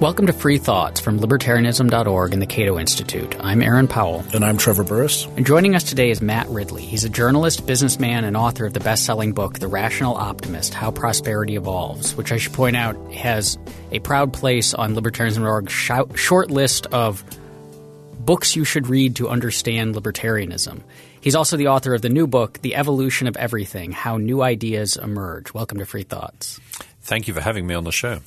Welcome to Free Thoughts from Libertarianism.org and the Cato Institute. I'm Aaron Powell. And I'm Trevor Burrus. And joining us today is Matt Ridley. He's a journalist, businessman, and author of the best selling book, The Rational Optimist How Prosperity Evolves, which I should point out has a proud place on Libertarianism.org's short list of books you should read to understand libertarianism. He's also the author of the new book, The Evolution of Everything How New Ideas Emerge. Welcome to Free Thoughts. Thank you for having me on the show.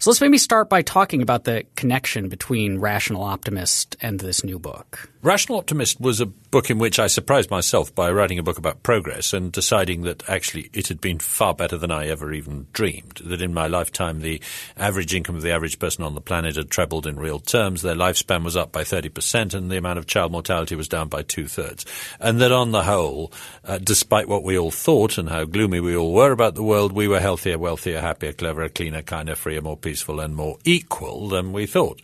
So let's maybe start by talking about the connection between Rational Optimist and this new book. Rational Optimist was a book in which I surprised myself by writing a book about progress and deciding that actually it had been far better than I ever even dreamed. That in my lifetime, the average income of the average person on the planet had trebled in real terms, their lifespan was up by 30%, and the amount of child mortality was down by two thirds. And that on the whole, uh, despite what we all thought and how gloomy we all were about the world, we were healthier, wealthier, happier, cleverer, cleaner, kinder, freer, more peaceful, and more equal than we thought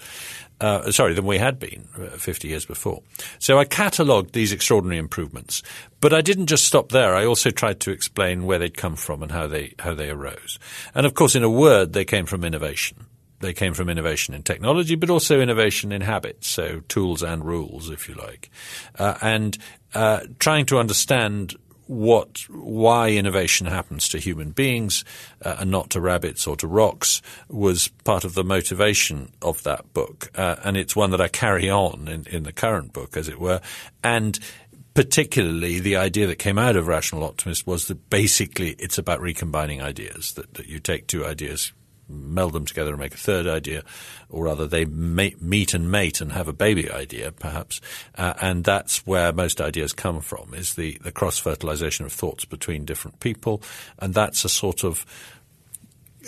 uh, sorry, than we had been uh, 50 years before. So I catalogued these extraordinary improvements, but I didn't just stop there. I also tried to explain where they'd come from and how they how they arose. And of course, in a word, they came from innovation. They came from innovation in technology, but also innovation in habits, so tools and rules, if you like, uh, and uh, trying to understand what why innovation happens to human beings uh, and not to rabbits or to rocks was part of the motivation of that book, uh, and it's one that I carry on in, in the current book, as it were, and particularly the idea that came out of Rational Optimist was that basically it's about recombining ideas, that, that you take two ideas, meld them together and make a third idea, or rather they meet and mate and have a baby idea, perhaps. Uh, and that's where most ideas come from, is the, the cross-fertilization of thoughts between different people. And that's a sort of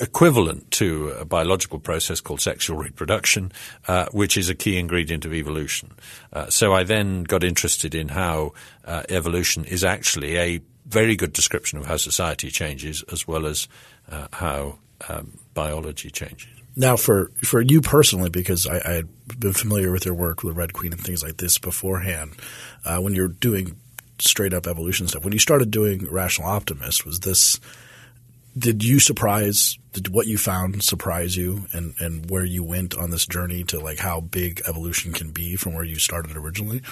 equivalent to a biological process called sexual reproduction, uh, which is a key ingredient of evolution. Uh, so I then got interested in how uh, evolution is actually a very good description of how society changes as well as uh, how um, biology changes. Now, for for you personally, because I, I, had been familiar with your work with Red Queen and things like this beforehand, uh, when you're doing straight up evolution stuff, when you started doing Rational Optimist, was this? Did you surprise? Did what you found surprise you, and and where you went on this journey to like how big evolution can be from where you started originally?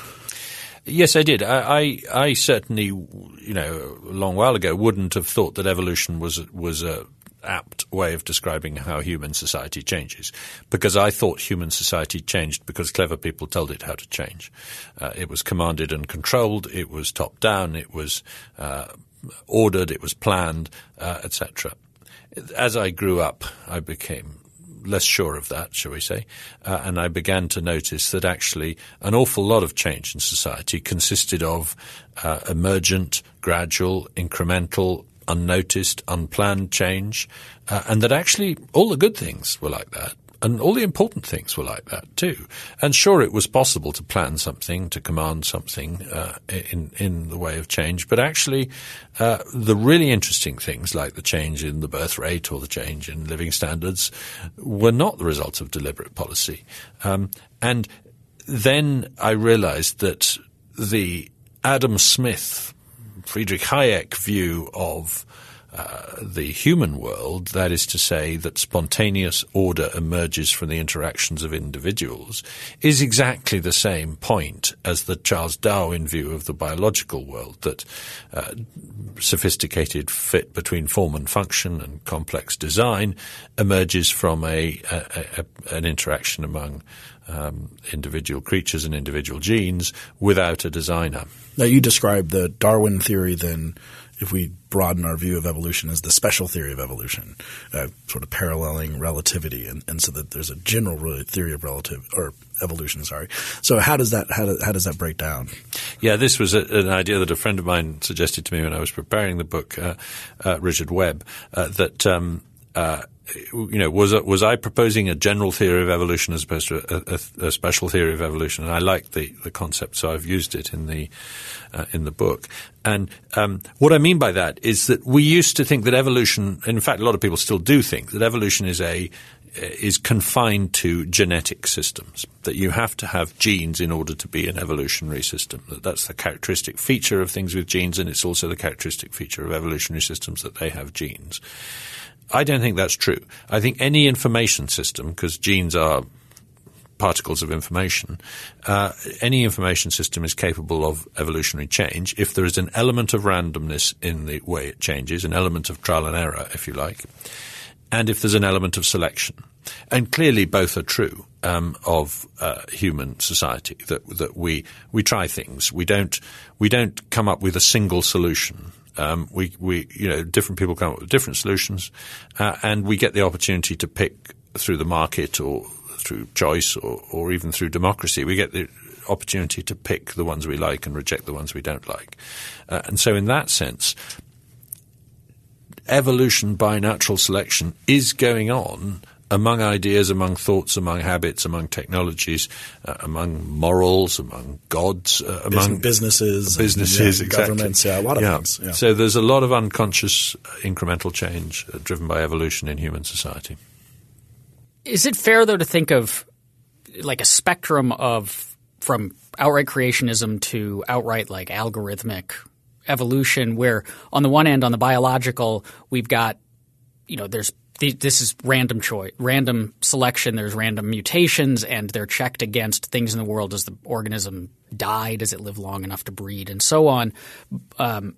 Yes, I did. I, I, I, certainly, you know, a long while ago, wouldn't have thought that evolution was was a apt way of describing how human society changes, because I thought human society changed because clever people told it how to change. Uh, it was commanded and controlled. It was top down. It was uh, ordered. It was planned, uh, etc. As I grew up, I became less sure of that, shall we say, uh, and I began to notice that actually an awful lot of change in society consisted of uh, emergent, gradual, incremental, unnoticed, unplanned change, uh, and that actually all the good things were like that. And all the important things were like that too. And sure, it was possible to plan something, to command something uh, in in the way of change. But actually, uh, the really interesting things, like the change in the birth rate or the change in living standards, were not the result of deliberate policy. Um, and then I realized that the Adam Smith Friedrich Hayek view of uh, the human world, that is to say, that spontaneous order emerges from the interactions of individuals, is exactly the same point as the Charles Darwin view of the biological world, that uh, sophisticated fit between form and function and complex design emerges from a, a, a an interaction among um, individual creatures and individual genes without a designer. Now, you describe the Darwin theory then, if we broaden our view of evolution, as the special theory of evolution, uh, sort of paralleling relativity, and, and so that there's a general theory of relative or evolution. Sorry. So how does that how, do, how does that break down? Yeah, this was a, an idea that a friend of mine suggested to me when I was preparing the book, uh, uh, Richard Webb, uh, that. Um, uh, you know, was was I proposing a general theory of evolution as opposed to a, a, a special theory of evolution? And I like the, the concept, so I've used it in the uh, in the book. And um, what I mean by that is that we used to think that evolution, in fact, a lot of people still do think that evolution is a is confined to genetic systems. That you have to have genes in order to be an evolutionary system. That that's the characteristic feature of things with genes, and it's also the characteristic feature of evolutionary systems that they have genes. I don't think that's true. I think any information system, because genes are particles of information, uh, any information system is capable of evolutionary change if there is an element of randomness in the way it changes, an element of trial and error, if you like, and if there's an element of selection. And clearly, both are true um, of uh, human society. That that we we try things. We don't we don't come up with a single solution. Um, we we you know different people come up with different solutions, uh, and we get the opportunity to pick through the market or through choice or, or even through democracy. We get the opportunity to pick the ones we like and reject the ones we don't like. Uh, and so, in that sense, evolution by natural selection is going on among ideas, among thoughts, among habits, among technologies, uh, among morals, among gods, uh, among businesses, businesses, and, yeah, exactly. governments, yeah, a lot of yeah. things. Yeah. So there's a lot of unconscious incremental change uh, driven by evolution in human society. Is it fair though to think of like a spectrum of from outright creationism to outright like algorithmic evolution where on the one end on the biological we've got you know there's this is random choice, random selection. There's random mutations, and they're checked against things in the world. Does the organism die? Does it live long enough to breed, and so on? Um,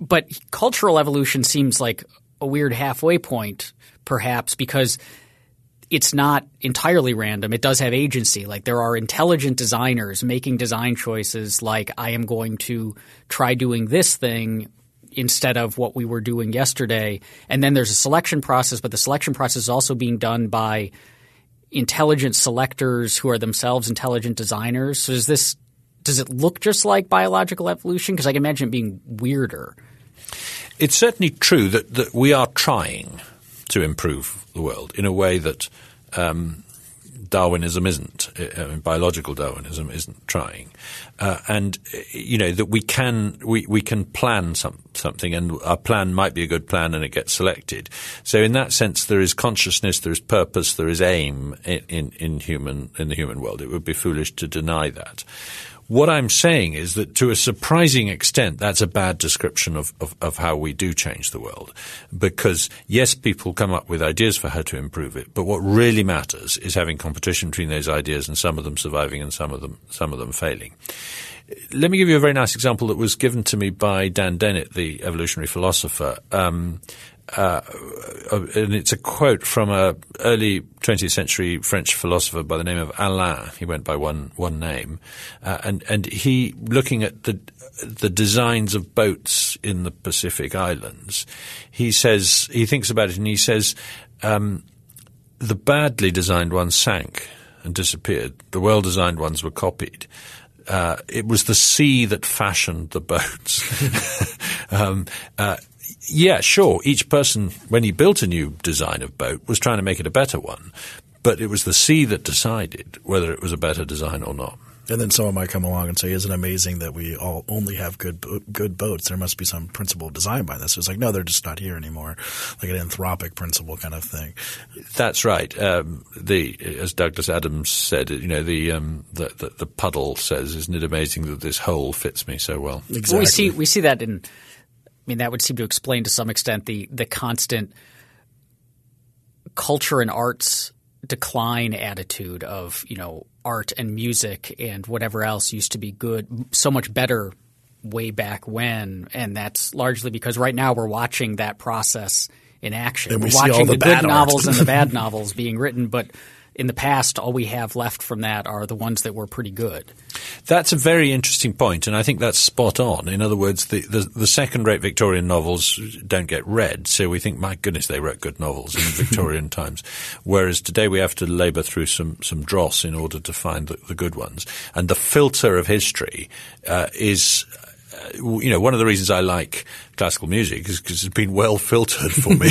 but cultural evolution seems like a weird halfway point, perhaps, because it's not entirely random. It does have agency. Like there are intelligent designers making design choices like I am going to try doing this thing instead of what we were doing yesterday. And then there's a selection process, but the selection process is also being done by intelligent selectors who are themselves intelligent designers. So is this does it look just like biological evolution? Because I can imagine it being weirder. It's certainly true that, that we are trying to improve the world in a way that um, Darwinism isn't. I mean, biological Darwinism isn't trying, uh, and you know that we can we, we can plan some, something, and our plan might be a good plan, and it gets selected. So in that sense, there is consciousness, there is purpose, there is aim in, in, in human in the human world. It would be foolish to deny that. What I'm saying is that to a surprising extent, that's a bad description of, of, of, how we do change the world. Because yes, people come up with ideas for how to improve it, but what really matters is having competition between those ideas and some of them surviving and some of them, some of them failing. Let me give you a very nice example that was given to me by Dan Dennett, the evolutionary philosopher. Um, uh, uh, and it's a quote from a early 20th century French philosopher by the name of Alain. He went by one one name, uh, and and he looking at the the designs of boats in the Pacific Islands. He says he thinks about it, and he says um, the badly designed ones sank and disappeared. The well designed ones were copied. Uh, it was the sea that fashioned the boats. um, uh, yeah, sure. Each person, when he built a new design of boat, was trying to make it a better one. But it was the sea that decided whether it was a better design or not. And then someone might come along and say, "Isn't it amazing that we all only have good good boats? There must be some principle of design by this." It's like, no, they're just not here anymore, like an anthropic principle kind of thing. That's right. Um, the as Douglas Adams said, you know, the, um, the, the the puddle says, "Isn't it amazing that this hole fits me so well?" Exactly. Well, we see we see that in I mean, that would seem to explain to some extent the the constant culture and arts decline attitude of you know art and music and whatever else used to be good so much better way back when and that's largely because right now we're watching that process in action and we are watching the, the good art. novels and the bad novels being written but in the past, all we have left from that are the ones that were pretty good. That's a very interesting point, and I think that's spot on. In other words, the, the, the second-rate Victorian novels don't get read, so we think, my goodness, they wrote good novels in Victorian times. Whereas today we have to labour through some, some dross in order to find the, the good ones. And the filter of history uh, is you know, one of the reasons I like classical music is because it's been well filtered for me,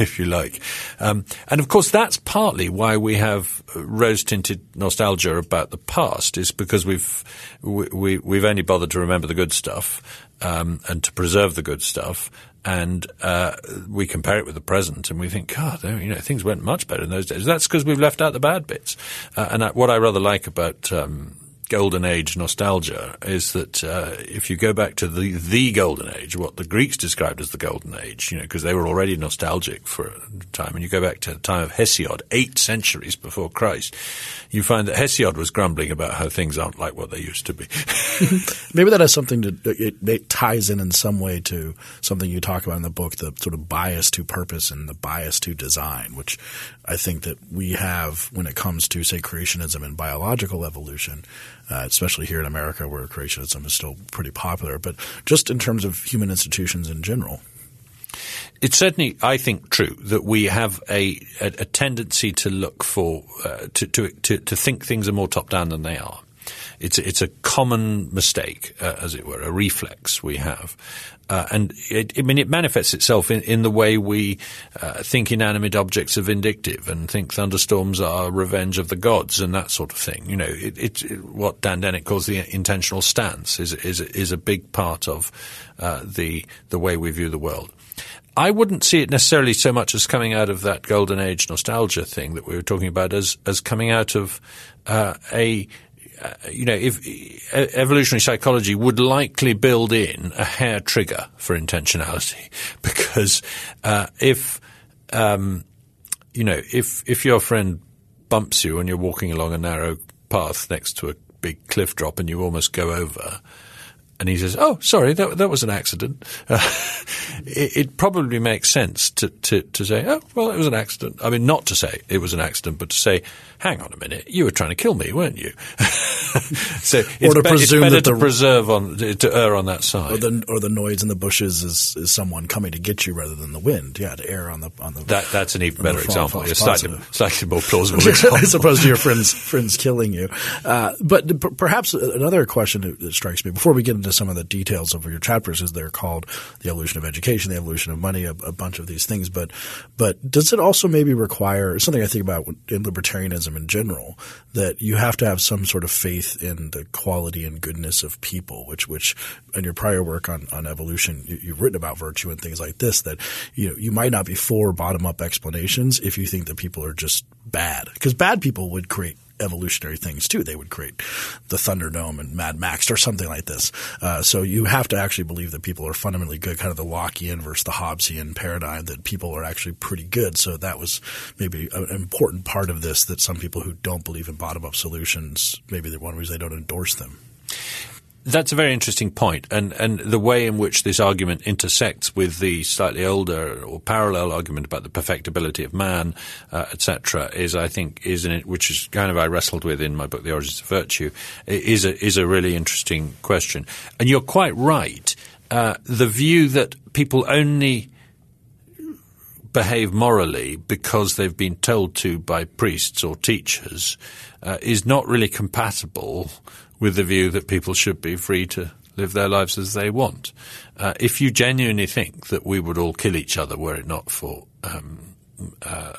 if you like. Um, and of course, that's partly why we have rose tinted nostalgia about the past, is because we've we, we, have only bothered to remember the good stuff um, and to preserve the good stuff. And uh, we compare it with the present, and we think, God, you know, things went much better in those days. That's because we've left out the bad bits. Uh, and I, what I rather like about um, golden age nostalgia is that uh, if you go back to the the golden age, what the Greeks described as the golden age, you know, because they were already nostalgic for a time, and you go back to the time of Hesiod, eight centuries before Christ, you find that Hesiod was grumbling about how things aren't like what they used to be. Maybe that has something to it, it ties in in some way to something you talk about in the book, the sort of bias to purpose and the bias to design, which I think that we have when it comes to say creationism and biological evolution uh, especially here in America where creationism is still pretty popular, but just in terms of human institutions in general. It's certainly, I think, true that we have a, a, a tendency to look for uh, to, to, to to think things are more top down than they are. It's it's a common mistake, uh, as it were, a reflex we have, uh, and it, I mean it manifests itself in, in the way we uh, think inanimate objects are vindictive and think thunderstorms are revenge of the gods and that sort of thing. You know, it, it, it what Dan Dennett calls the intentional stance is is is a big part of uh, the the way we view the world. I wouldn't see it necessarily so much as coming out of that golden age nostalgia thing that we were talking about as as coming out of uh, a you know, if evolutionary psychology would likely build in a hair trigger for intentionality, because uh, if um, you know, if if your friend bumps you and you're walking along a narrow path next to a big cliff drop and you almost go over, and he says, "Oh, sorry, that that was an accident." Uh, it, it, probably makes sense to, to to say, "Oh, well, it was an accident." I mean, not to say it was an accident, but to say, hang on a minute, you were trying to kill me, weren't you? so it's, be- it's better to preserve on to err on that side, or the or the noise in the bushes is, is someone coming to get you rather than the wind. Yeah, to err on the on the. That, that's an even better example. It's slightly, slightly more plausible example, as opposed to your friends friends killing you. Uh, but p- perhaps another question that strikes me before we get into some of the details of your chapters is they're called the evolution of education, the evolution of money, a, a bunch of these things. But but does it also maybe require something I think about in libertarianism? in general that you have to have some sort of faith in the quality and goodness of people, which which in your prior work on, on evolution you, have written about virtue and things like this that you know you might not be for bottom up explanations if you think that people are just bad because bad people would create evolutionary things too. They would create the Thunderdome and Mad Max or something like this. Uh, so you have to actually believe that people are fundamentally good, kind of the Lockean versus the Hobbesian paradigm that people are actually pretty good. So that was maybe an important part of this that some people who don't believe in bottom up solutions, maybe one reason they don't endorse them. That's a very interesting point, and and the way in which this argument intersects with the slightly older or parallel argument about the perfectibility of man, uh, etc., is I think is it, which is kind of I wrestled with in my book, The Origins of Virtue, is a is a really interesting question, and you're quite right. Uh, the view that people only behave morally because they've been told to by priests or teachers uh, is not really compatible with the view that people should be free to live their lives as they want. Uh, if you genuinely think that we would all kill each other were it not for um, uh,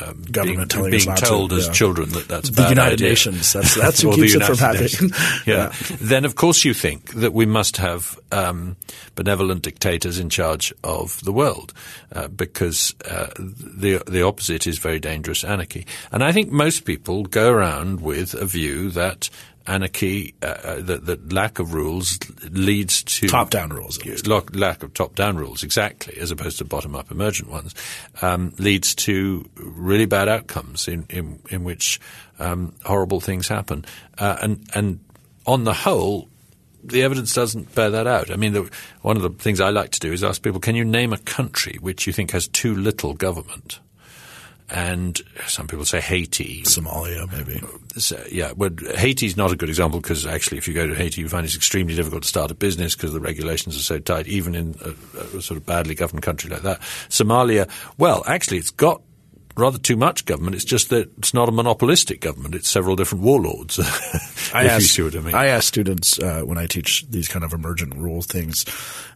um, government being, being told to, as yeah. children that that's the United idea. Nations. That's that's who keeps it from happening. yeah. yeah. Then of course you think that we must have um, benevolent dictators in charge of the world uh, because uh, the the opposite is very dangerous anarchy. And I think most people go around with a view that anarchy, uh, uh that, that lack of rules leads to top-down rules. Lack of top-down rules, exactly, as opposed to bottom-up emergent ones, um, leads to really bad outcomes in in, in which um, horrible things happen. Uh, and and on the whole, the evidence doesn't bear that out. I mean, the, one of the things I like to do is ask people, can you name a country which you think has too little government? And some people say Haiti, Somalia, maybe. So, yeah, but Haiti's not a good example because actually, if you go to Haiti, you find it's extremely difficult to start a business because the regulations are so tight, even in a, a, sort of badly governed country like that. Somalia, well, actually, it's got rather too much government. It's just that it's not a monopolistic government. It's several different warlords. I ask, I, mean. I ask students uh, when I teach these kind of emergent rule things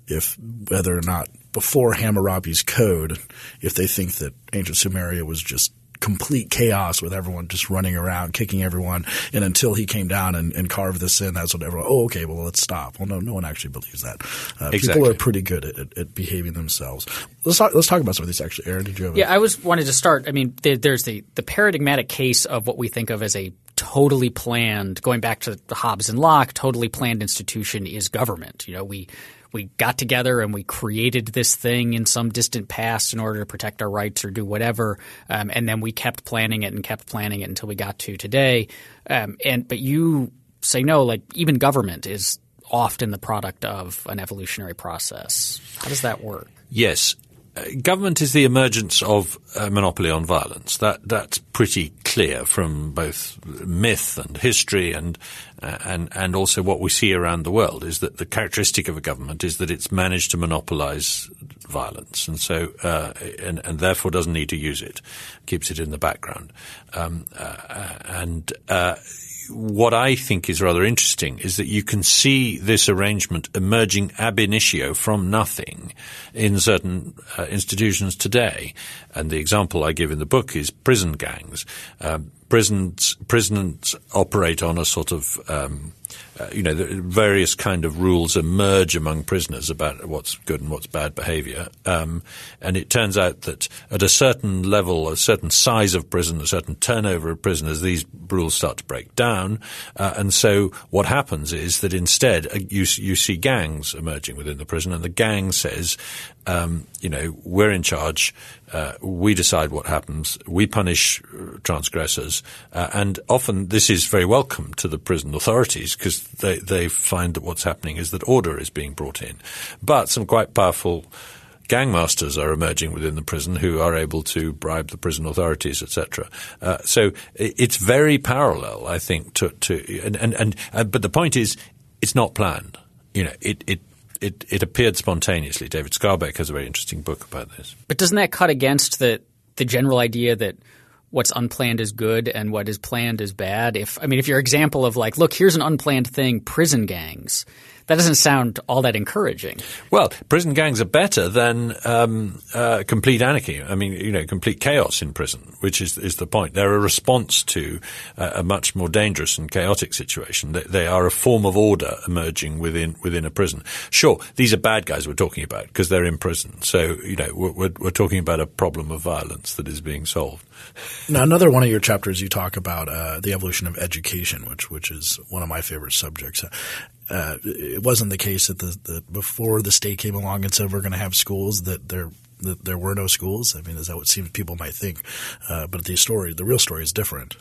if whether or not before Hammurabi's code, if they think that ancient Sumeria was just complete chaos with everyone just running around, kicking everyone. And until he came down and, and carved this in, that's what everyone, oh, okay, well, let's stop. Well, no, no one actually believes that. Uh, exactly. People are pretty good at, at, at, behaving themselves. Let's talk, let's talk about some of these actually. Aaron, did you have Yeah, a- I was wanted to start. I mean, there, there's the, the paradigmatic case of what we think of as a totally planned, going back to Hobbes and Locke, totally planned institution is government. You know, we we got together and we created this thing in some distant past in order to protect our rights or do whatever, um, and then we kept planning it and kept planning it until we got to today. Um, and but you say no, like even government is often the product of an evolutionary process. How does that work? Yes, government is the emergence of a monopoly on violence. That that's pretty clear from both myth and history, and uh, and and also what we see around the world is that the characteristic of a government is that it's managed to monopolize violence, and so uh, and and therefore doesn't need to use it, keeps it in the background, um, uh, and uh, what I think is rather interesting is that you can see this arrangement emerging ab initio from nothing in certain uh, institutions today. And the example I give in the book is prison gangs. Uh, prisons, prisons operate on a sort of um, uh, you know, various kind of rules emerge among prisoners about what's good and what's bad behavior. Um, and it turns out that at a certain level, a certain size of prison, a certain turnover of prisoners, these rules start to break down. Uh, and so what happens is that instead uh, you, you see gangs emerging within the prison and the gang says, um, you know, we're in charge. Uh, we decide what happens. We punish uh, transgressors, uh, and often this is very welcome to the prison authorities because they they find that what's happening is that order is being brought in. But some quite powerful gangmasters are emerging within the prison who are able to bribe the prison authorities, etc. Uh, so it's very parallel, I think, to, to and and, and uh, but the point is, it's not planned. You know, it it it, it appeared spontaneously. David Skarbek has a very interesting book about this. But doesn't that cut against the the general idea that what's unplanned is good and what is planned is bad? If I mean, if your example of like, look, here's an unplanned thing, prison gangs that doesn't sound all that encouraging. Well, prison gangs are better than um, uh, complete anarchy. I mean, you know, complete chaos in prison, which is is the point. They're a response to uh, a much more dangerous and chaotic situation. They, they, are a form of order emerging within within a prison. Sure, these are bad guys we're talking about because they're in prison. So you know, we're, we're talking about a problem of violence that is being solved. Now, another one of your chapters, you talk about uh, the evolution of education, which which is one of my favorite subjects. Uh, it wasn't the case that the, the, before the state came along and said we're going to have schools that there that there were no schools. I mean, is that what seems people might think? Uh, but the story, the real story, is different.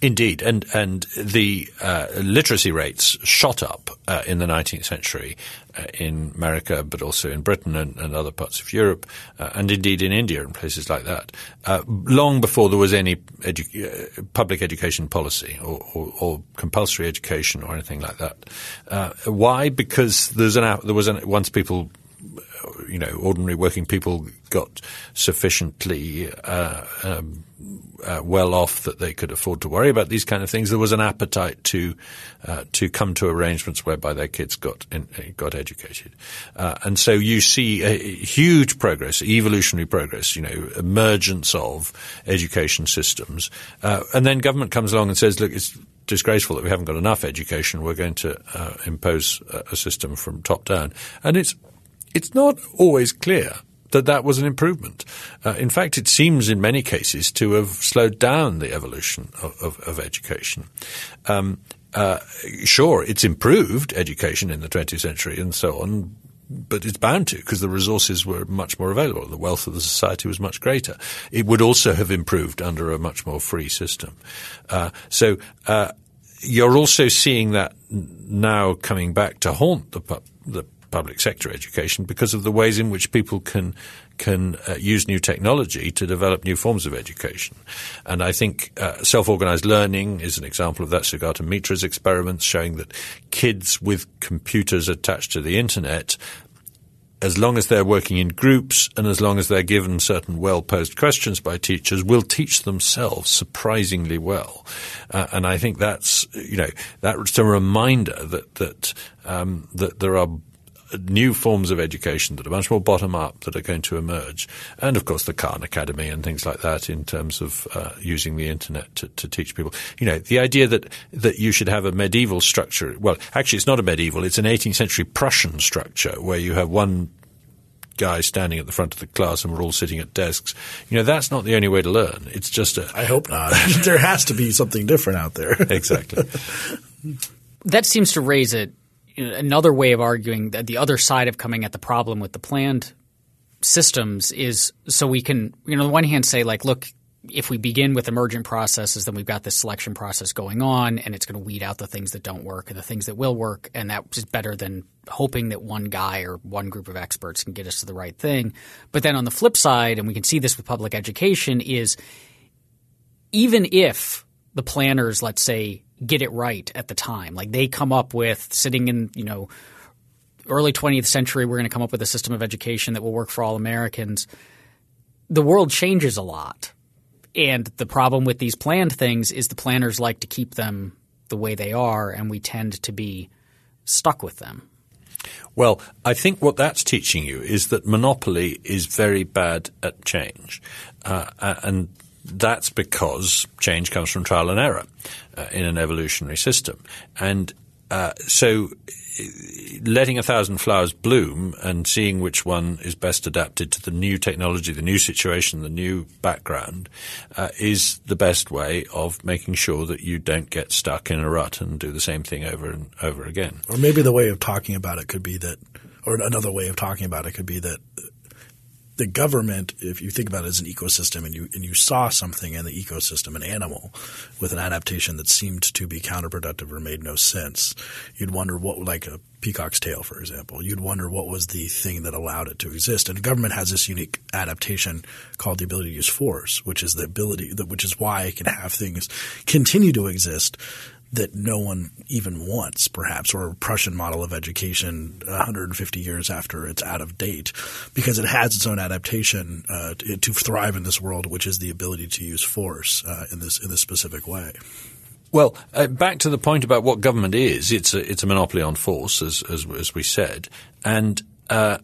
Indeed, and and the uh, literacy rates shot up uh, in the 19th century uh, in America, but also in Britain and, and other parts of Europe, uh, and indeed in India and places like that, uh, long before there was any edu- public education policy or, or, or, compulsory education or anything like that. why? Because there's an there was an, once people you know, ordinary working people got sufficiently uh, um, uh, well off that they could afford to worry about these kind of things, there was an appetite to uh, to come to arrangements whereby their kids got in, got educated, uh, and so you see a huge progress, evolutionary progress, you know, emergence of education systems, uh, and then government comes along and says, look, it's disgraceful that we haven't got enough education. We're going to uh, impose a system from top down, and it's it's not always clear that that was an improvement. Uh, in fact, it seems in many cases to have slowed down the evolution of, of, of education. Um, uh, sure, it's improved education in the 20th century and so on, but it's bound to because the resources were much more available. The wealth of the society was much greater. It would also have improved under a much more free system. Uh, so uh, you're also seeing that now coming back to haunt the, the public sector education because of the ways in which people can can uh, use new technology to develop new forms of education. And I think uh, self-organized learning is an example of that. Sugata Mitra's experiments showing that kids with computers attached to the internet as long as they're working in groups and as long as they're given certain well-posed questions by teachers, will teach themselves surprisingly well. Uh, and I think that's, you know, that's a reminder that, that, um, that there are new forms of education that are much more bottom up that are going to emerge. And of course, the Khan Academy and things like that in terms of uh, using the internet to, to, teach people. You know, the idea that, that you should have a medieval structure. Well, actually, it's not a medieval. It's an 18th century Prussian structure where you have one guy standing at the front of the class and we're all sitting at desks. You know, that's not the only way to learn. It's just a. I hope not. there has to be something different out there. exactly. that seems to raise it another way of arguing that the other side of coming at the problem with the planned systems is so we can, you know, on the one hand say like, look, if we begin with emergent processes, then we've got this selection process going on, and it's going to weed out the things that don't work and the things that will work, and that is better than hoping that one guy or one group of experts can get us to the right thing. But then on the flip side, and we can see this with public education, is even if the planners, let's say, get it right at the time, like they come up with sitting in, you know, early 20th century, we're going to come up with a system of education that will work for all Americans. The world changes a lot and the problem with these planned things is the planners like to keep them the way they are, and we tend to be stuck with them. Well, I think what that's teaching you is that monopoly is very bad at change. Uh, and that's because change comes from trial and error uh, in an evolutionary system. And uh, so letting a thousand flowers bloom and seeing which one is best adapted to the new technology, the new situation, the new background uh, is the best way of making sure that you don't get stuck in a rut and do the same thing over and over again. Or maybe the way of talking about it could be that, or another way of talking about it could be that the government, if you think about it as an ecosystem and you and you saw something in the ecosystem, an animal with an adaptation that seemed to be counterproductive or made no sense, you'd wonder what like a peacock's tail, for example. You'd wonder what was the thing that allowed it to exist. And government has this unique adaptation called the ability to use force, which is the ability that which is why it can have things continue to exist that no one even wants, perhaps, or a Prussian model of education 150 years after it's out of date, because it has its own adaptation uh, to, to, thrive in this world, which is the ability to use force uh, in this in this specific way. Well, uh, back to the point about what government is, it's a, it's a monopoly on force, as, as, as we said, and uh,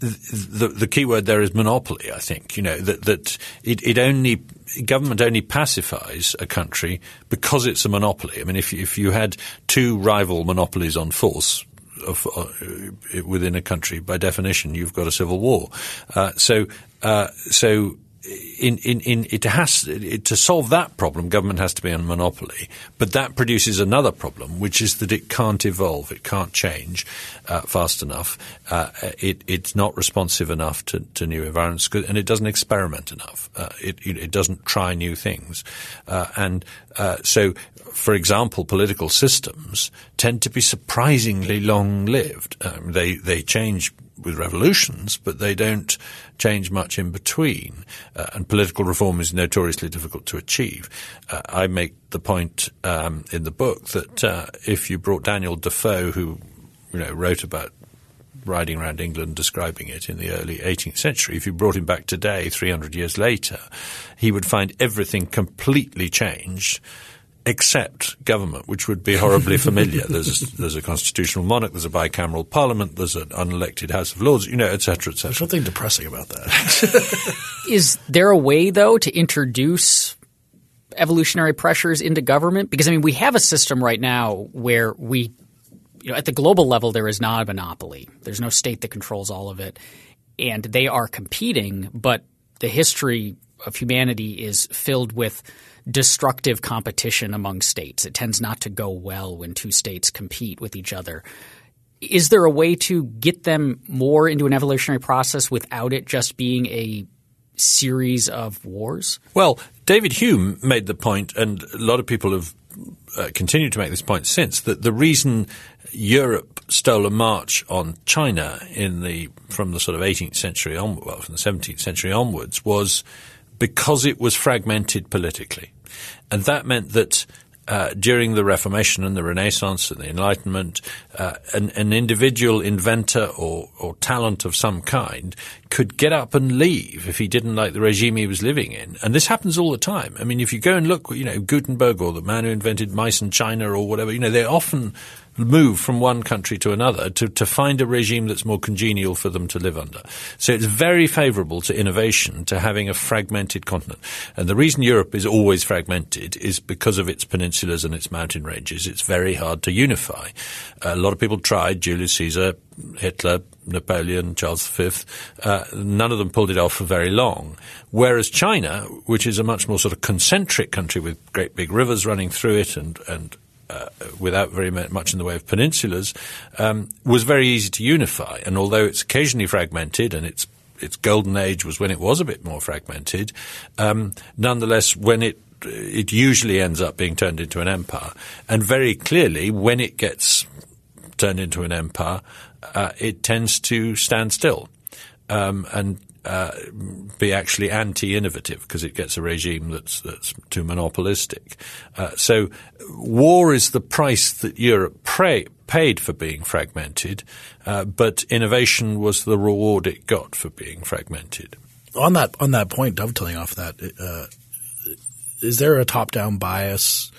the, the key word there is monopoly. I think you know that that it, it only government only pacifies a country because it's a monopoly. I mean, if if you had two rival monopolies on force, of, uh, within a country, by definition, you've got a civil war. Uh, so, uh, so in, in, in, it has it, to solve that problem, government has to be a monopoly. But that produces another problem, which is that it can't evolve, it can't change uh, fast enough. Uh, it, it's not responsive enough to, to, new environments, and it doesn't experiment enough. Uh, it, it, doesn't try new things, uh, and uh, so, for example, political systems tend to be surprisingly long-lived. Um, they they change with revolutions, but they don't change much in between. Uh, and political reform is notoriously difficult to achieve. Uh, I make the point um, in the book that uh, if you brought Daniel Defoe, who you know wrote about riding around England describing it in the early 18th century, if you brought him back today, 300 years later, he would find everything completely changed except government, which would be horribly familiar. There's a, there's a constitutional monarch, there's a bicameral parliament, there's an unelected House of Lords, you know, et cetera, et cetera. There's something depressing about that. Is there a way, though, to introduce evolutionary pressures into government? Because, I mean, we have a system right now where we, you know, at the global level, there is not a monopoly. There's no state that controls all of it. And they are competing, but the history of humanity is filled with – destructive competition among states. It tends not to go well when two states compete with each other. Is there a way to get them more into an evolutionary process without it just being a series of wars? Well, David Hume made the point, and a lot of people have uh, continued to make this point since, that the reason Europe stole a march on China in the from the sort of 18th century on, well, from the 17th century onwards was because it was fragmented politically. And that meant that uh, during the Reformation and the Renaissance and the Enlightenment, uh, an, an, individual inventor or, or, talent of some kind could get up and leave if he didn't like the regime he was living in. And this happens all the time. I mean, if you go and look, you know, Gutenberg or the man who invented mice in China or whatever, you know, they're often move from one country to another to, to find a regime that's more congenial for them to live under. So it's very favorable to innovation, to having a fragmented continent. And the reason Europe is always fragmented is because of its peninsulas and its mountain ranges. It's very hard to unify. A lot of people tried, Julius Caesar, Hitler, Napoleon, Charles V, uh, none of them pulled it off for very long. Whereas China, which is a much more sort of concentric country with great big rivers running through it and, and uh, without very much in the way of peninsulas, um, was very easy to unify. And although it's occasionally fragmented and its its golden age was when it was a bit more fragmented, um, nonetheless, when it it usually ends up being turned into an empire. And very clearly, when it gets turned into an empire, uh, it tends to stand still um, and uh, be actually anti-innovative because it gets a regime that's that's too monopolistic. Uh, so, war is the price that Europe pray, paid for being fragmented, uh, but innovation was the reward it got for being fragmented. On that on that point, dovetailing off that, uh, is there a top-down bias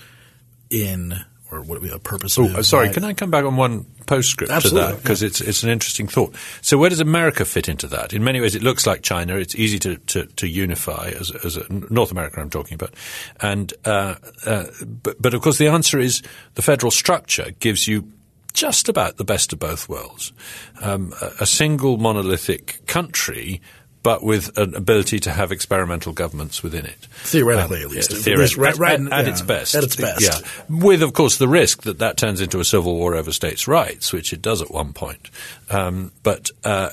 in or what a purpose? Oh, sorry. Can I come back on one postscript Absolutely, to that because yeah. it's it's an interesting thought. So where does America fit into that? In many ways, it looks like China. It's easy to to, to unify as as a, North America. I'm talking about, and uh, uh, but but of course the answer is the federal structure gives you just about the best of both worlds. Um, a, a single monolithic country but with an ability to have experimental governments within it. Theoretically, um, at least. Yeah, theoretically. Right, right, at, at yeah, its best. At its best. Yeah. With, of course, the risk that that turns into a civil war over states' rights, which it does at one point. Um, but, uh,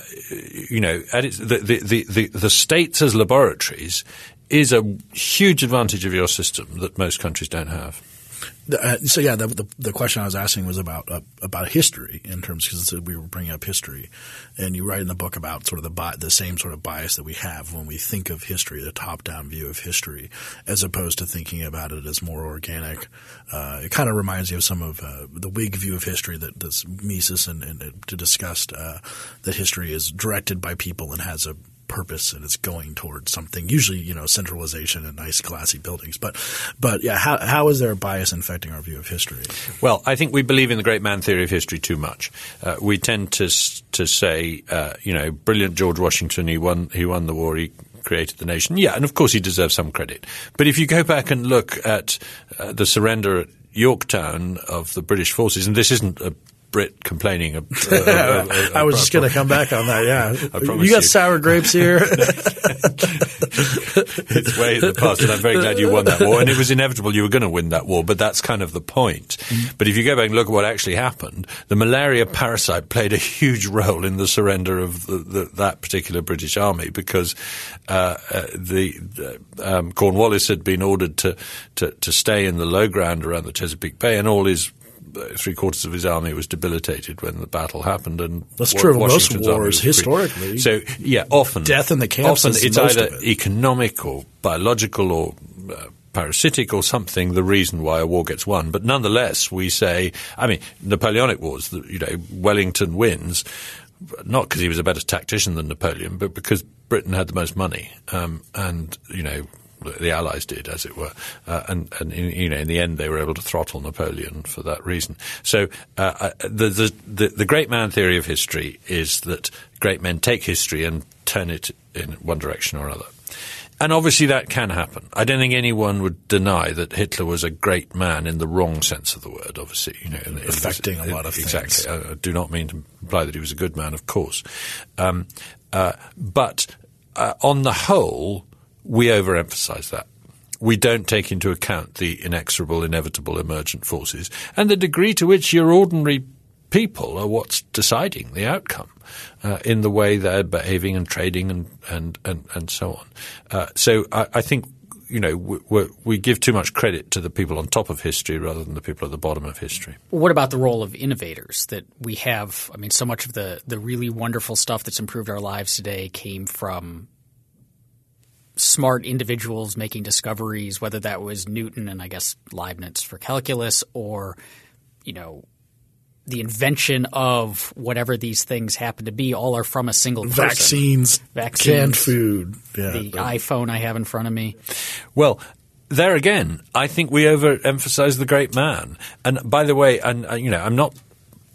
you know, its, the, the, the, the states as laboratories is a huge advantage of your system that most countries don't have. Uh, so yeah, the, the, the question I was asking was about uh, about history in terms because we were bringing up history, and you write in the book about sort of the bi- the same sort of bias that we have when we think of history, the top down view of history, as opposed to thinking about it as more organic. Uh, it kind of reminds me of some of uh, the Whig view of history that, that's Mises and, and to discussed uh, that history is directed by people and has a purpose and it's going towards something. Usually, you know, centralization and nice, classy buildings. But, but yeah, how, how is there a bias infecting our view of history? Well, I think we believe in the great man theory of history too much. Uh, we tend to to say, uh, you know, brilliant George Washington. He won. He won the war. He created the nation. Yeah, and of course he deserves some credit. But if you go back and look at uh, the surrender at Yorktown of the British forces, and this isn't a Brit complaining. A, a, a, I was just going to come back on that. Yeah, you got you. sour grapes here. it's way in the past, and I'm very glad you won that war. And it was inevitable you were going to win that war, but that's kind of the point. Mm. But if you go back and look at what actually happened, the malaria parasite played a huge role in the surrender of the, the, that particular British army because uh, uh, the um, Cornwallis had been ordered to, to to stay in the low ground around the Chesapeake Bay, and all his three quarters of his army was debilitated when the battle happened. And that's true of most wars historically. So yeah, often death in the camps. Often it's either economic or biological or uh, parasitic or something the reason why a war gets won. But nonetheless, we say, I mean, Napoleonic wars, you know, Wellington wins, not because he was a better tactician than Napoleon, but because Britain had the most money. Um, and, you know, the Allies did, as it were, uh, and, and in, you know, in the end, they were able to throttle Napoleon for that reason. So, uh, uh, the, the, the great man theory of history is that great men take history and turn it in one direction or other. And obviously that can happen. I don't think anyone would deny that Hitler was a great man in the wrong sense of the word, obviously. You know, in, Affecting in, a lot of exactly. things. Exactly. I, do not mean to imply that he was a good man, of course. Um, uh, but uh, on the whole, we overemphasize that. We don't take into account the inexorable, inevitable emergent forces and the degree to which your ordinary people are what's deciding the outcome uh, in the way they're behaving and trading and and and, and so on. Uh, so I, I, think you know we, we, give too much credit to the people on top of history rather than the people at the bottom of history. what about the role of innovators that we have? I mean, so much of the the really wonderful stuff that's improved our lives today came from smart individuals making discoveries, whether that was Newton and I guess Leibniz for calculus or, you know, the invention of whatever these things happen to be, all are from a single person. Vaccines, Vaccines canned food, yeah. the iPhone I have in front of me. Well, there again, I think we overemphasize the great man. And by the way, and uh, you know, I'm not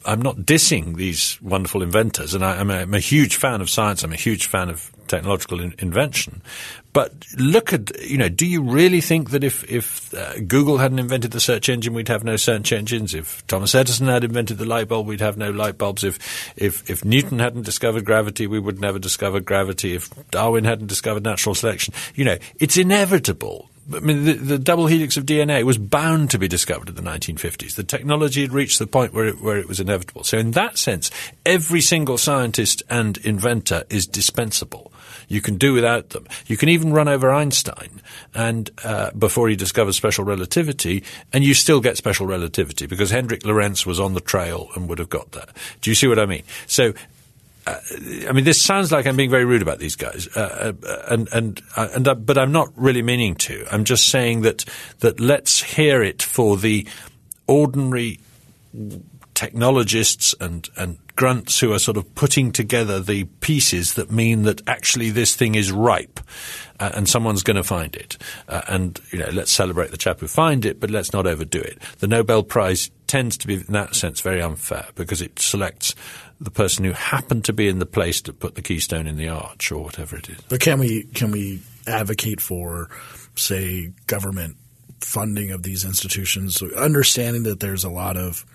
I'm not dissing these wonderful inventors, and I, am a, I'm a huge fan of science. I'm a huge fan of technological in, invention. But look at, you know, do you really think that if, if uh, Google hadn't invented the search engine, we'd have no search engines? If Thomas Edison had invented the light bulb, we'd have no light bulbs. If, if, if Newton hadn't discovered gravity, we would never discover gravity. If Darwin hadn't discovered natural selection, you know, it's inevitable I mean, the, the, double helix of DNA was bound to be discovered in the 1950s. The technology had reached the point where it, where it was inevitable. So, in that sense, every single scientist and inventor is dispensable. You can do without them. You can even run over Einstein, and uh, before he discovers special relativity, and you still get special relativity because Hendrik Lorentz was on the trail and would have got there. Do you see what I mean? So uh, I mean, this sounds like I'm being very rude about these guys, uh, uh and and uh, and uh, but I'm not really meaning to. I'm just saying that that let's hear it for the ordinary technologists and and grunts who are sort of putting together the pieces that mean that actually this thing is ripe, uh, and someone's going to find it. and you know, let's celebrate the chap who find it, but let's not overdo it. The Nobel Prize tends to be, in that sense, very unfair because it selects the person who happened to be in the place to put the keystone in the arch or whatever it is. But can we can we advocate for, say, government funding of these institutions, understanding that there's a lot of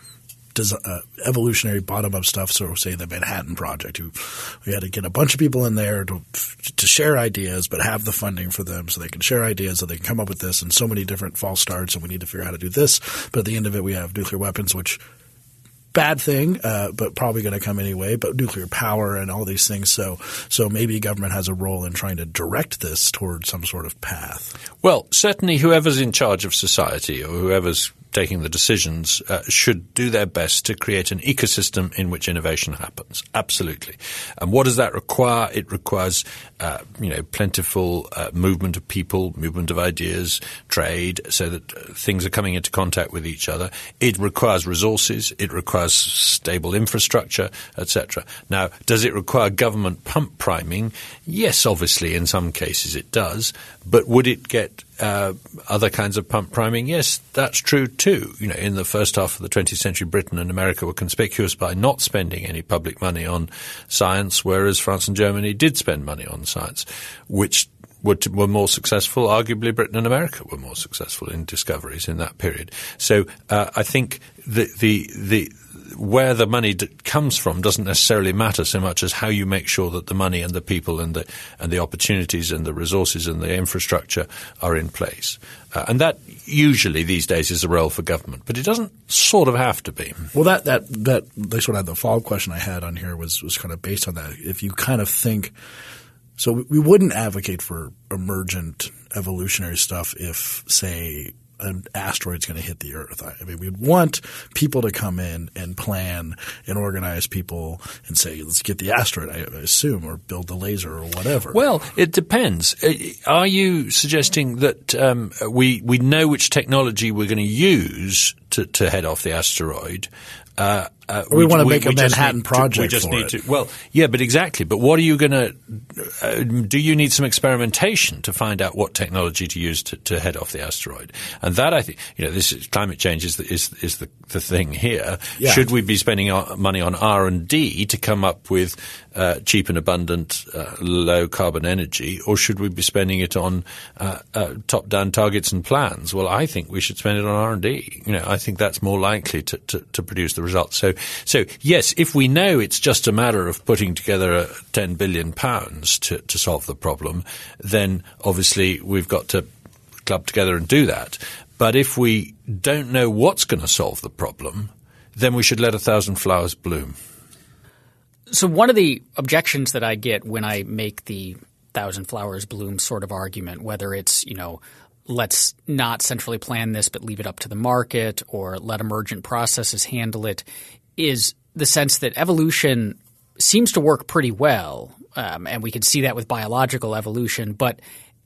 uh, evolutionary bottom up stuff. So, say the Manhattan Project, who we had to get a bunch of people in there to to share ideas, but have the funding for them so they can share ideas, so they can come up with this, and so many different false starts, and we need to figure out how to do this. But at the end of it, we have nuclear weapons, which bad thing, uh, but probably going to come anyway. But nuclear power and all these things. So, so maybe government has a role in trying to direct this towards some sort of path. Well, certainly, whoever's in charge of society or whoever's taking the decisions uh, should do their best to create an ecosystem in which innovation happens. Absolutely. And what does that require? It requires, uh, you know, plentiful uh, movement of people, movement of ideas, trade, so that uh, things are coming into contact with each other. It requires resources. It requires stable infrastructure, etc. Now, does it require government pump priming? Yes, obviously, in some cases it does. But would it get uh, other kinds of pump priming, yes, that's true too. You know, in the first half of the 20th century, Britain and America were conspicuous by not spending any public money on science, whereas France and Germany did spend money on science, which were, were more successful. Arguably, Britain and America were more successful in discoveries in that period. So uh, I think the the the where the money d- comes from doesn't necessarily matter so much as how you make sure that the money and the people and the and the opportunities and the resources and the infrastructure are in place. Uh, and that usually these days is a role for government, but it doesn't sort of have to be. Well, that that that they sort of the follow up question I had on here was was kind of based on that. If you kind of think. So we wouldn't advocate for emergent evolutionary stuff if, say, an asteroid's going to hit the Earth. I mean, we'd want people to come in and plan and organize people and say, let's get the asteroid, I assume, or build the laser or whatever. Well, it depends. Uh, are you suggesting that um, we we know which technology we're going to use to, to head off the asteroid? Uh, uh, we, we, want to make we a Manhattan project. We just need it. to. Well, yeah, but exactly. But what are you going to? Uh, do you need some experimentation to find out what technology to use to, to, head off the asteroid? And that I think you know, this is, climate change is the, is, is the, the thing here. Yeah. Should we be spending our money on R and D to come up with uh, cheap and abundant, uh, low carbon energy, or should we be spending it on uh, top down targets and plans? Well, I think we should spend it on R and D. You know, I think that's more likely to, to, to produce the results. So so yes, if we know it's just a matter of putting together ten billion pounds to, to solve the problem, then obviously we've got to club together and do that. But if we don't know what's going to solve the problem, then we should let a thousand flowers bloom. So one of the objections that I get when I make the thousand flowers bloom sort of argument, whether it's, you know, let's not centrally plan this but leave it up to the market or let emergent processes handle it, is the sense that evolution seems to work pretty well, um, and we can see that with biological evolution, but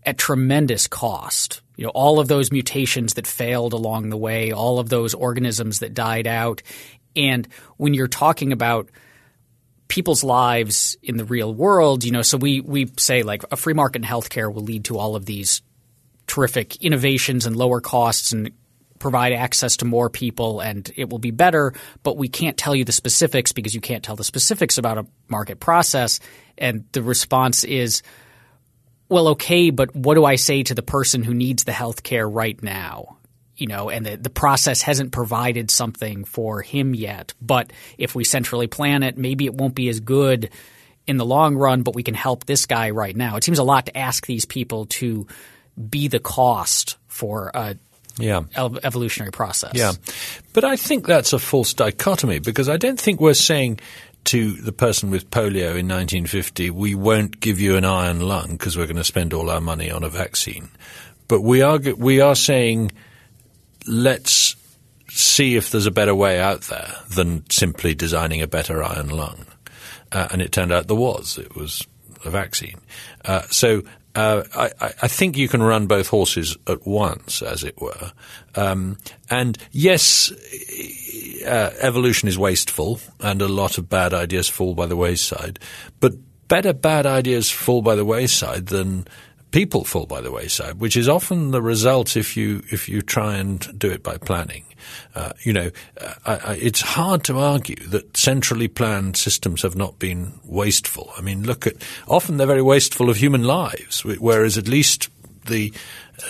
at tremendous cost. You know, all of those mutations that failed along the way, all of those organisms that died out, and when you're talking about people's lives in the real world, you know, so we we say like a free market in healthcare will lead to all of these terrific innovations and lower costs and provide access to more people and it will be better, but we can't tell you the specifics because you can't tell the specifics about a market process. And the response is, well, okay, but what do I say to the person who needs the health care right now? You know, and the, the process hasn't provided something for him yet. But if we centrally plan it, maybe it won't be as good in the long run, but we can help this guy right now. It seems a lot to ask these people to be the cost for a yeah. evolutionary process. Yeah. But I think that's a false dichotomy because I don't think we're saying to the person with polio in 1950, we won't give you an iron lung because we're going to spend all our money on a vaccine. But we are, we are saying, let's see if there's a better way out there than simply designing a better iron lung. Uh, and it turned out there was. It was a vaccine. Uh, so uh, I, I, think you can run both horses at once, as it were. Um, and yes, uh, evolution is wasteful, and a lot of bad ideas fall by the wayside. But better bad ideas fall by the wayside than people fall by the wayside, which is often the result if you if you try and do it by planning. Uh, you know, uh, I, I, it's hard to argue that centrally planned systems have not been wasteful. I mean, look at often they're very wasteful of human lives, whereas at least the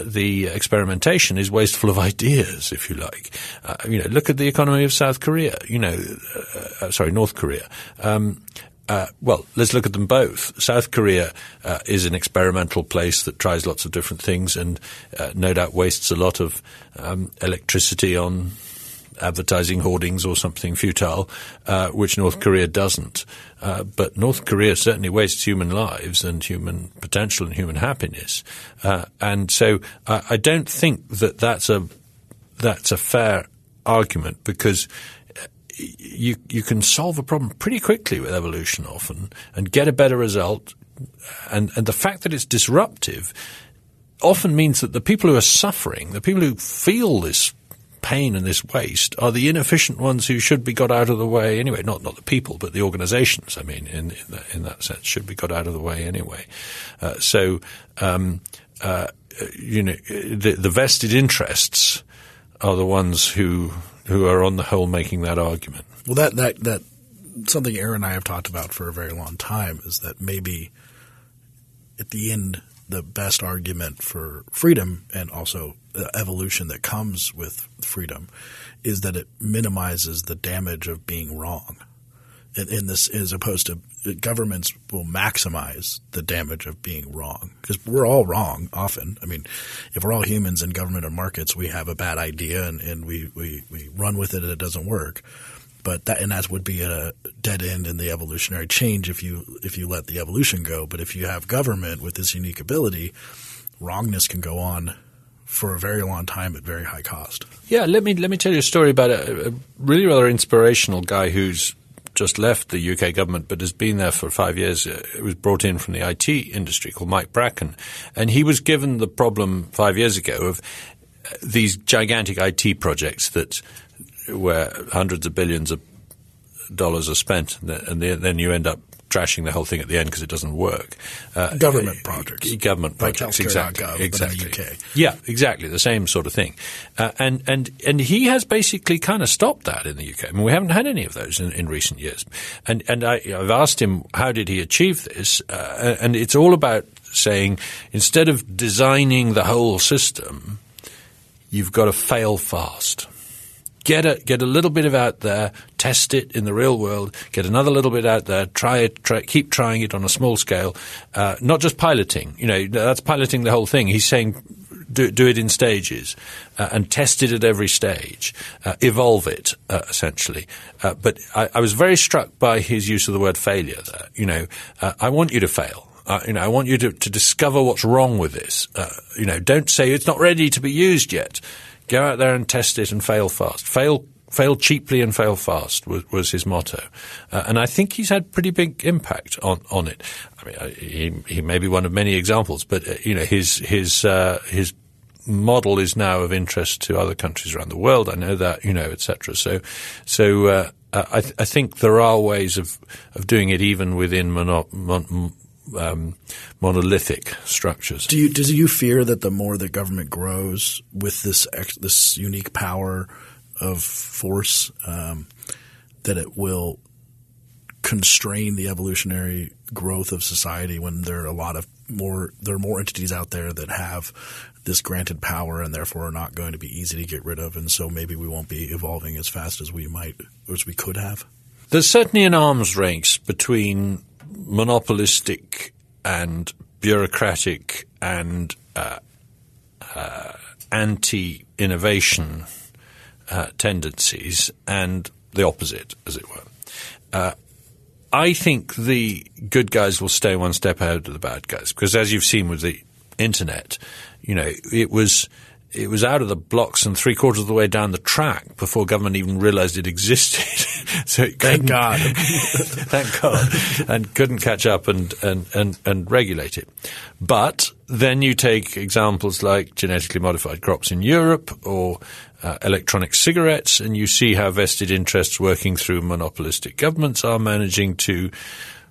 the experimentation is wasteful of ideas, if you like. Uh, you know, look at the economy of South Korea. You know, uh, uh, sorry, North Korea. Um, uh, well, let's look at them both. South Korea uh, is an experimental place that tries lots of different things and uh, no doubt wastes a lot of um, electricity on advertising hoardings or something futile, uh, which North Korea doesn't. Uh, but North Korea certainly wastes human lives and human potential and human happiness. Uh, and so I don't think that that's a that's a fair argument because you you can solve a problem pretty quickly with evolution often and get a better result. And and the fact that it's disruptive often means that the people who are suffering, the people who feel this pain and this waste are the inefficient ones who should be got out of the way anyway. Not not the people, but the organisations. I mean, in in that, in that, sense, should be got out of the way anyway. Uh, so, um, uh, you know, the, the vested interests are the ones who who are on the whole making that argument. Well, that that that something Aaron and I have talked about for a very long time is that maybe at the end the best argument for freedom and also the evolution that comes with freedom is that it minimizes the damage of being wrong in, this as opposed to governments will maximize the damage of being wrong because we're all wrong often. I mean, if we're all humans in government or markets, we have a bad idea and, and we, we, we run with it and it doesn't work. But that and that would be a dead end in the evolutionary change if you if you let the evolution go. But if you have government with this unique ability, wrongness can go on for a very long time at very high cost. Yeah, let me let me tell you a story about a, a really rather inspirational guy who's just left the UK government but has been there for five years. Uh, it was brought in from the IT industry called Mike Bracken. And he was given the problem five years ago of uh, these gigantic IT projects that where hundreds of billions of dollars are spent and then you end up trashing the whole thing at the end because it doesn't work. Uh, government uh, projects, government projects, exactly, exactly. UK. Yeah, exactly, the same sort of thing. Uh, and and and he has basically kind of stopped that in the UK. I mean, we haven't had any of those in, in recent years. And and I, have asked him how did he achieve this, uh, and it's all about saying instead of designing the whole system, you've got to fail fast get a get a little bit of out there, test it in the real world, get another little bit out there, try it, try, keep trying it on a small scale, uh, not just piloting. You know, that's piloting the whole thing. He's saying do, do it in stages uh, and test it at every stage, uh, evolve it uh, essentially. Uh, but I, I, was very struck by his use of the word failure. There, you know, uh, I want you to fail. Uh, you know, I want you to, to discover what's wrong with this. you know, don't say it's not ready to be used yet. Go out there and test it and fail fast. Fail fail cheaply and fail fast was, was his motto, uh, and I think he's had pretty big impact on, on it. I mean, he he may be one of many examples, but uh, you know his his uh, his model is now of interest to other countries around the world. I know that you know, etc. So so. Uh, I, th- I, think there are ways of, of doing it even within mono- mon- um, monolithic structures. Do you do you fear that the more the government grows with this this unique power of force, um, that it will constrain the evolutionary growth of society when there are a lot of more there are more entities out there that have this granted power and therefore are not going to be easy to get rid of and so maybe we won't be evolving as fast as we might or as we could have there's certainly an arms race between monopolistic and bureaucratic and uh, uh, anti-innovation uh, tendencies and the opposite, as it were. Uh, I think the good guys will stay one step ahead of the bad guys because, as you've seen with the internet, you know, it was it was out of the blocks and three quarters of the way down the track before government even realised it existed. so it thank God, thank God, and couldn't catch up and, and, and, and regulate it. But then you take examples like genetically modified crops in Europe or uh, electronic cigarettes, and you see how vested interests working through monopolistic governments are managing to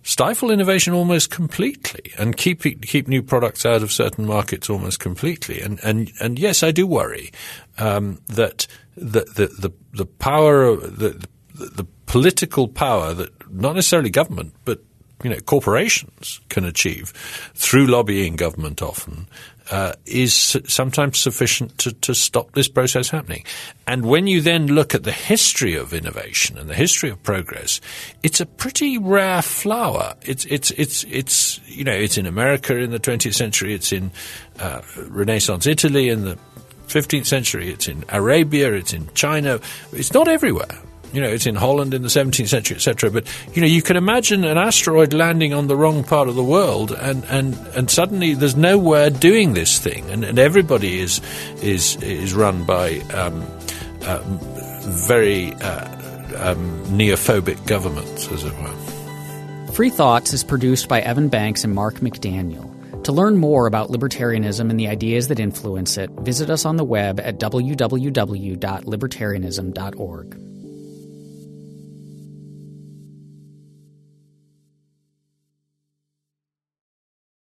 stifle innovation almost completely and keep keep new products out of certain markets almost completely. And and and yes, I do worry um, that the, the the the power the, the the political power that not necessarily government but you know corporations can achieve through lobbying government often uh, is sometimes sufficient to, to stop this process happening. And when you then look at the history of innovation and the history of progress, it's a pretty rare flower. It's it's it's it's you know it's in America in the 20th century. It's in uh, Renaissance Italy in the 15th century. It's in Arabia. It's in China. It's not everywhere. You know, it's in Holland in the 17th century, etc. But you know, you can imagine an asteroid landing on the wrong part of the world, and and, and suddenly there's nowhere doing this thing, and, and everybody is is is run by um, uh, very uh, um, neophobic governments, as it were. Free Thoughts is produced by Evan Banks and Mark McDaniel. To learn more about libertarianism and the ideas that influence it, visit us on the web at www.libertarianism.org.